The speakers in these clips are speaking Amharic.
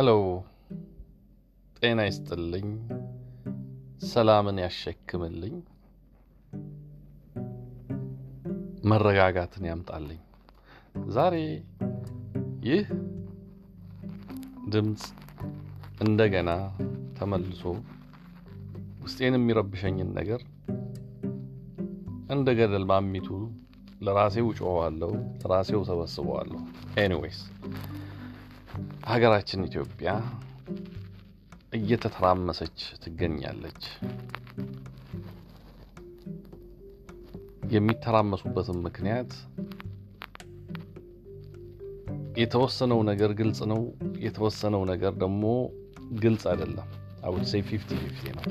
ሄሎ ጤና ይስጥልኝ፣ ሰላምን ያሸክምልኝ፣ መረጋጋትን ያምጣልኝ። ዛሬ ይህ ድምፅ እንደገና ተመልሶ ውስጤን የሚረብሸኝን ነገር እንደ ገደል ማሚቱ ለራሴው ጮኸዋለሁ፣ ለራሴው ሰበስበዋለሁ። anyways ሀገራችን ኢትዮጵያ እየተተራመሰች ትገኛለች። የሚተራመሱበትም ምክንያት የተወሰነው ነገር ግልጽ ነው፣ የተወሰነው ነገር ደግሞ ግልጽ አይደለም። I would say fifty fifty ነው።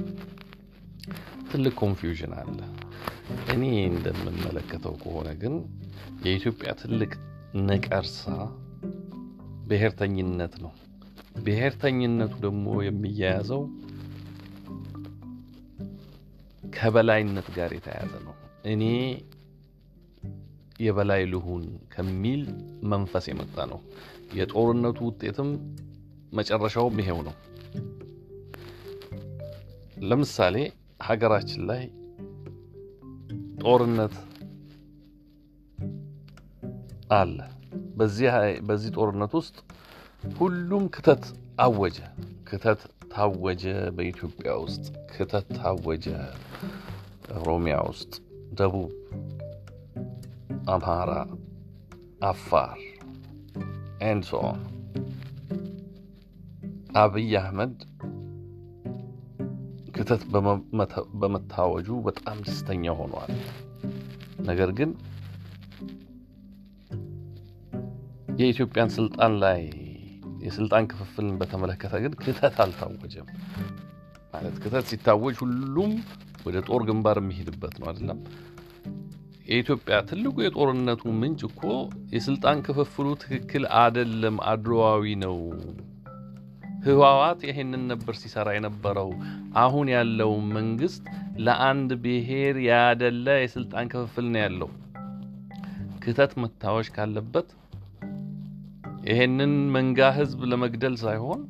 ትልቅ confusion አለ። እኔ እንደምመለከተው ከሆነ ግን የኢትዮጵያ ትልቅ ነቀርሳ ብሔርተኝነት ነው። ብሔርተኝነቱ ደግሞ የሚያያዘው ከበላይነት ጋር የተያያዘ ነው። እኔ የበላይ ልሁን ከሚል መንፈስ የመጣ ነው። የጦርነቱ ውጤትም መጨረሻውም ይሄው ነው። ለምሳሌ ሀገራችን ላይ ጦርነት አለ። በዚህ ጦርነት ውስጥ ሁሉም ክተት አወጀ። ክተት ታወጀ። በኢትዮጵያ ውስጥ ክተት ታወጀ። ኦሮሚያ ውስጥ፣ ደቡብ፣ አምሃራ፣ አፋር and so አብይ አህመድ ክተት በመታወጁ በጣም ደስተኛ ሆኗል። ነገር ግን የኢትዮጵያን ስልጣን ላይ የስልጣን ክፍፍልን በተመለከተ ግን ክተት አልታወጀም። ማለት ክተት ሲታወጅ ሁሉም ወደ ጦር ግንባር የሚሄድበት ነው አይደለም። የኢትዮጵያ ትልቁ የጦርነቱ ምንጭ እኮ የስልጣን ክፍፍሉ ትክክል አደለም፣ አድሏዊ ነው። ህዋዋት ይሄንን ነበር ሲሰራ የነበረው። አሁን ያለው መንግስት ለአንድ ብሔር ያደለ የስልጣን ክፍፍል ነው ያለው። ክተት መታወጅ ካለበት ይሄንን መንጋ ህዝብ ለመግደል ሳይሆን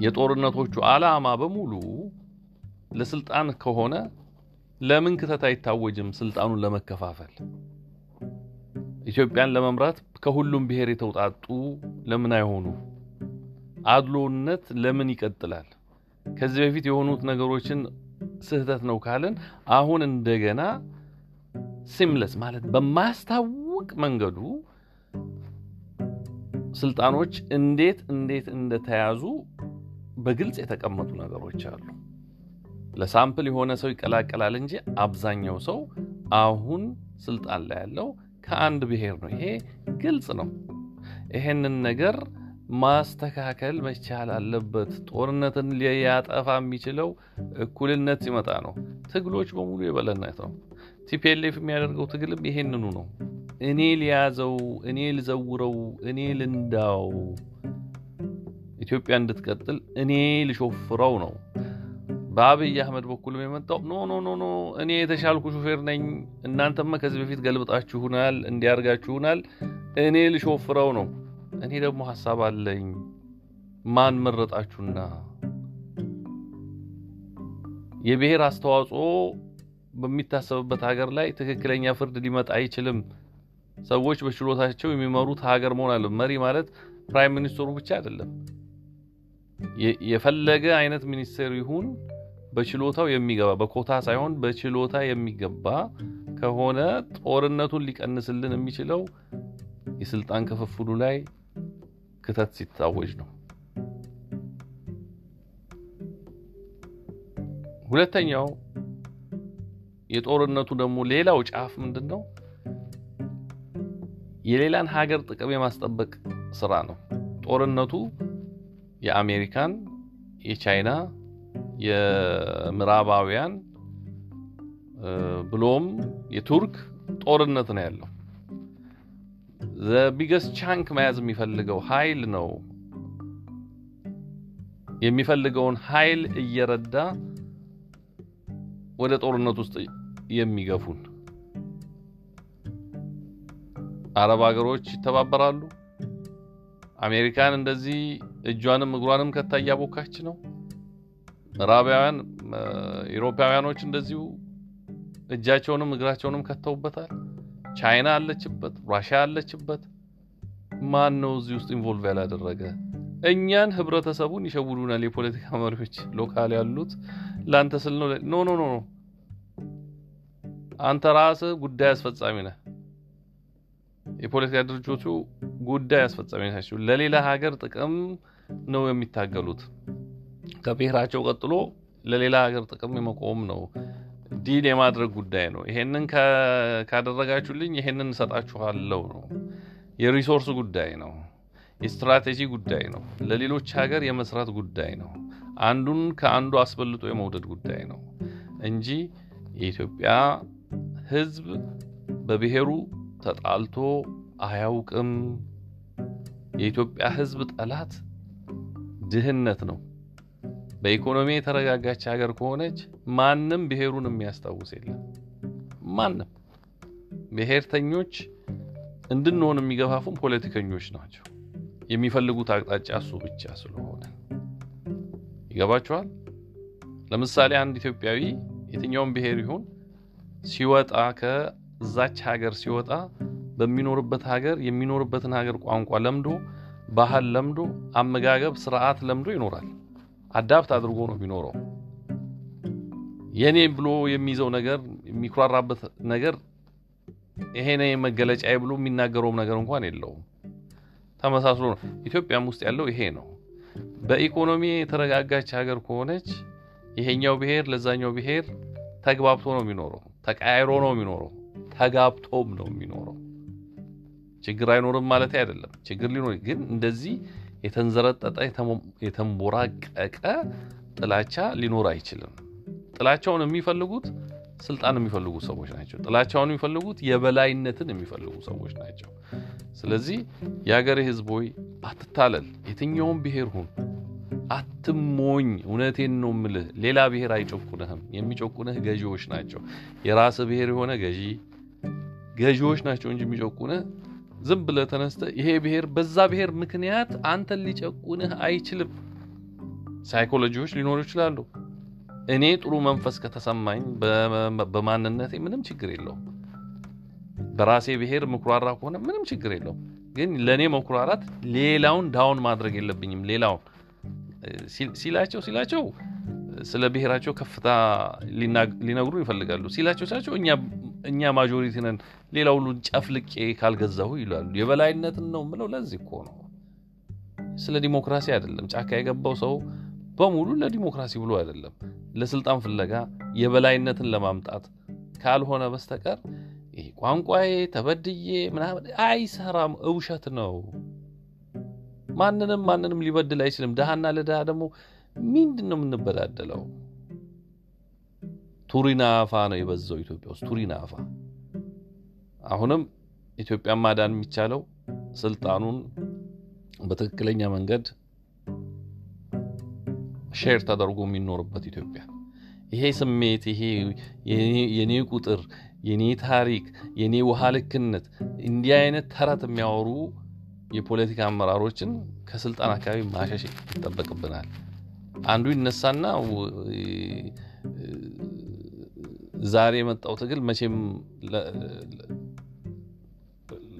የጦርነቶቹ ዓላማ በሙሉ ለስልጣን ከሆነ ለምን ክተት አይታወጅም? ስልጣኑን ለመከፋፈል ኢትዮጵያን ለመምራት ከሁሉም ብሔር የተውጣጡ ለምን አይሆኑ? አድሎነት ለምን ይቀጥላል? ከዚህ በፊት የሆኑት ነገሮችን ስህተት ነው ካልን አሁን እንደገና ሲምለስ ማለት በማያስታውቅ መንገዱ ስልጣኖች እንዴት እንዴት እንደተያዙ በግልጽ የተቀመጡ ነገሮች አሉ። ለ sample የሆነ ሰው ይቀላቀላል እንጂ አብዛኛው ሰው አሁን ስልጣን ላይ ያለው ከአንድ ብሔር ነው። ይሄ ግልጽ ነው። ይሄንን ነገር ማስተካከል መቻል አለበት። ጦርነትን ሊያጠፋ የሚችለው እኩልነት ሲመጣ ነው። ትግሎች በሙሉ የበላይነት ነው። TPLF የሚያደርገው ትግልም ይሄንኑ ነው። እኔ ሊያዘው፣ እኔ ልዘውረው፣ እኔ ልንዳው፣ ኢትዮጵያ እንድትቀጥል እኔ ልሾፍረው ነው። በአብይ አህመድ በኩልም የመጣው no no no no እኔ የተሻልኩ ሹፌር ነኝ፣ እናንተማ ከዚህ በፊት ገልብጣችሁናል፣ እንዲህ አርጋችሁናል፣ እኔ ልሾፍረው ነው። እኔ ደግሞ ሀሳብ አለኝ። ማን መረጣችሁና? የብሔር አስተዋጽኦ በሚታሰብበት ሀገር ላይ ትክክለኛ ፍርድ ሊመጣ አይችልም። ሰዎች በችሎታቸው የሚመሩት ሀገር መሆን አለ። መሪ ማለት ፕራይም ሚኒስትሩ ብቻ አይደለም። የፈለገ አይነት ሚኒስቴር ይሁን በችሎታው የሚገባ በኮታ ሳይሆን በችሎታ የሚገባ ከሆነ ጦርነቱን ሊቀንስልን የሚችለው የስልጣን ክፍፍሉ ላይ ክተት ሲታወጅ ነው። ሁለተኛው የጦርነቱ ደግሞ ሌላው ጫፍ ምንድን ነው? የሌላን ሀገር ጥቅም የማስጠበቅ ስራ ነው። ጦርነቱ የአሜሪካን፣ የቻይና፣ የምዕራባውያን ብሎም የቱርክ ጦርነት ነው ያለው። ዘቢገስ ቻንክ መያዝ የሚፈልገው ኃይል ነው። የሚፈልገውን ኃይል እየረዳ ወደ ጦርነት ውስጥ የሚገፉን አረብ ሀገሮች ይተባበራሉ። አሜሪካን እንደዚህ እጇንም እግሯንም ከታ እያቦካች ነው። ምዕራባውያን ኢሮፓውያኖች እንደዚሁ እጃቸውንም እግራቸውንም ከተውበታል። ቻይና አለችበት፣ ራሽያ አለችበት። ማን ነው እዚህ ውስጥ involve ያላደረገ? እኛን ህብረተሰቡን ይሸውዱናል። የፖለቲካ መሪዎች local ያሉት ለአንተ ስል ነው። no no no አንተ ራስህ ጉዳይ አስፈጻሚ ነህ። የፖለቲካ ድርጅቶቹ ጉዳይ አስፈጻሚ ናቸው። ለሌላ ሀገር ጥቅም ነው የሚታገሉት። ከብሔራቸው ቀጥሎ ለሌላ ሀገር ጥቅም የመቆም ነው። deal የማድረግ ጉዳይ ነው። ይሄንን ካደረጋችሁልኝ ይሄንን እሰጣችኋለሁ ነው። የ resource ጉዳይ ነው። የስትራቴጂ ጉዳይ ነው። ለሌሎች ሀገር የመስራት ጉዳይ ነው። አንዱን ከአንዱ አስበልጦ የመውደድ ጉዳይ ነው እንጂ የኢትዮጵያ ሕዝብ በብሔሩ ተጣልቶ አያውቅም። የኢትዮጵያ ሕዝብ ጠላት ድህነት ነው። በኢኮኖሚ የተረጋጋች ሀገር ከሆነች ማንም ብሔሩን የሚያስታውስ የለም። ማንም ብሔርተኞች እንድንሆን የሚገፋፉን ፖለቲከኞች ናቸው። የሚፈልጉት አቅጣጫ እሱ ብቻ ስለሆነ ይገባቸዋል። ለምሳሌ አንድ ኢትዮጵያዊ የትኛውም ብሔር ይሁን ሲወጣ ከዛች ሀገር ሲወጣ በሚኖርበት ሀገር የሚኖርበትን ሀገር ቋንቋ ለምዶ ባህል ለምዶ አመጋገብ ስርዓት ለምዶ ይኖራል። አዳፕት አድርጎ ነው የሚኖረው። የኔ ብሎ የሚይዘው ነገር የሚኩራራበት ነገር ይሄ ነው መገለጫዬ ብሎ የሚናገረውም ነገር እንኳን የለውም። ተመሳስሎ ነው። ኢትዮጵያም ውስጥ ያለው ይሄ ነው። በኢኮኖሚ የተረጋጋች ሀገር ከሆነች ይሄኛው ብሔር ለዛኛው ብሔር ተግባብቶ ነው የሚኖረው፣ ተቃይሮ ነው የሚኖረው፣ ተጋብቶም ነው የሚኖረው። ችግር አይኖርም ማለት አይደለም። ችግር ሊኖር ግን እንደዚህ የተንዘረጠጠ የተንቦራቀቀ ጥላቻ ሊኖር አይችልም። ጥላቻውን የሚፈልጉት ስልጣን የሚፈልጉ ሰዎች ናቸው። ጥላቻውን የሚፈልጉት የበላይነትን የሚፈልጉ ሰዎች ናቸው። ስለዚህ የሀገሬ ሕዝብ ሆይ አትታለል። የትኛውም ብሔር ሁን፣ አትሞኝ። እውነቴን ነው ምልህ። ሌላ ብሔር አይጨቁንህም። የሚጨቁንህ ገዢዎች ናቸው። የራስህ ብሔር የሆነ ገዢ ገዢዎች ናቸው እንጂ የሚጨቁንህ ዝም ብለህ ተነስተህ ይሄ ብሔር በዛ ብሔር ምክንያት አንተን ሊጨቁንህ አይችልም። ሳይኮሎጂዎች ሊኖሩ ይችላሉ። እኔ ጥሩ መንፈስ ከተሰማኝ በማንነቴ ምንም ችግር የለውም። በራሴ ብሔር ምኩራራ ከሆነ ምንም ችግር የለውም። ግን ለእኔ መኩራራት ሌላውን down ማድረግ የለብኝም። ሌላውን ሲላቸው ሲላቸው ስለ ብሔራቸው ከፍታ ሊነግሩ ይፈልጋሉ። ሲላቸው ሲላቸው እኛ majority ነን፣ ሌላ ሁሉን ጨፍልቄ ካልገዛሁ ይላሉ። የበላይነትን ነው ምለው። ለዚህ እኮ ነው። ስለ ዲሞክራሲ አይደለም። ጫካ የገባው ሰው በሙሉ ለዲሞክራሲ ብሎ አይደለም፣ ለስልጣን ፍለጋ የበላይነትን ለማምጣት ካልሆነ በስተቀር ይሄ ቋንቋዬ ተበድዬ ምናምን አይሰራም። እውሸት ነው። ማንንም ማንንም ሊበድል አይችልም። ድሃና ለድሃ ደግሞ ምንድን ነው የምንበዳደለው? አፋ ነው የበዛው ኢትዮጵያ ውስጥ አፋ። አሁንም ኢትዮጵያን ማዳን የሚቻለው ስልጣኑን በትክክለኛ መንገድ share ተደርጎ የሚኖርበት ኢትዮጵያ። ይሄ ስሜት ይሄ የኔ ቁጥር፣ የኔ ታሪክ፣ የኔ ውሃ ልክነት እንዲህ አይነት ተረት የሚያወሩ የፖለቲካ አመራሮችን ከስልጣን አካባቢ ማሸሽ ይጠበቅብናል። አንዱ ይነሳና ዛሬ የመጣው ትግል መቼም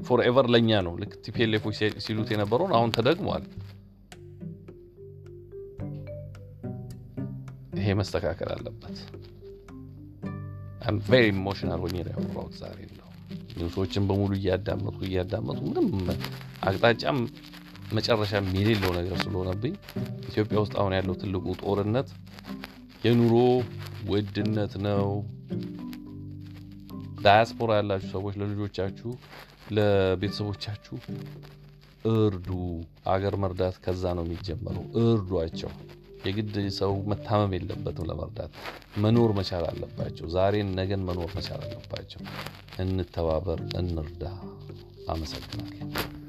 forever ለእኛ ነው። ልክ TPLF ኦች ሲሉት የነበረውን አሁን ተደግሟል። ይሄ መስተካከል አለበት። very emotional ሆኜ ነው ያወራሁት ዛሬ news ኦችን በሙሉ እያዳመጥኩ እያዳመጥኩ ምንም አቅጣጫም መጨረሻም የሌለው ነገር ስለሆነብኝ ኢትዮጵያ ውስጥ አሁን ያለው ትልቁ ጦርነት የኑሮ ውድነት ነው። ዳያስፖራ ያላችሁ ሰዎች ለልጆቻችሁ፣ ለቤተሰቦቻችሁ እርዱ። አገር መርዳት ከዛ ነው የሚጀመረው። እርዷቸው። የግድ ሰው መታመም የለበትም ለመርዳት መኖር መቻል አለባቸው። ዛሬን ነገን መኖር መቻል አለባቸው። እንተባበር፣ እንርዳ። አመሰግናለሁ።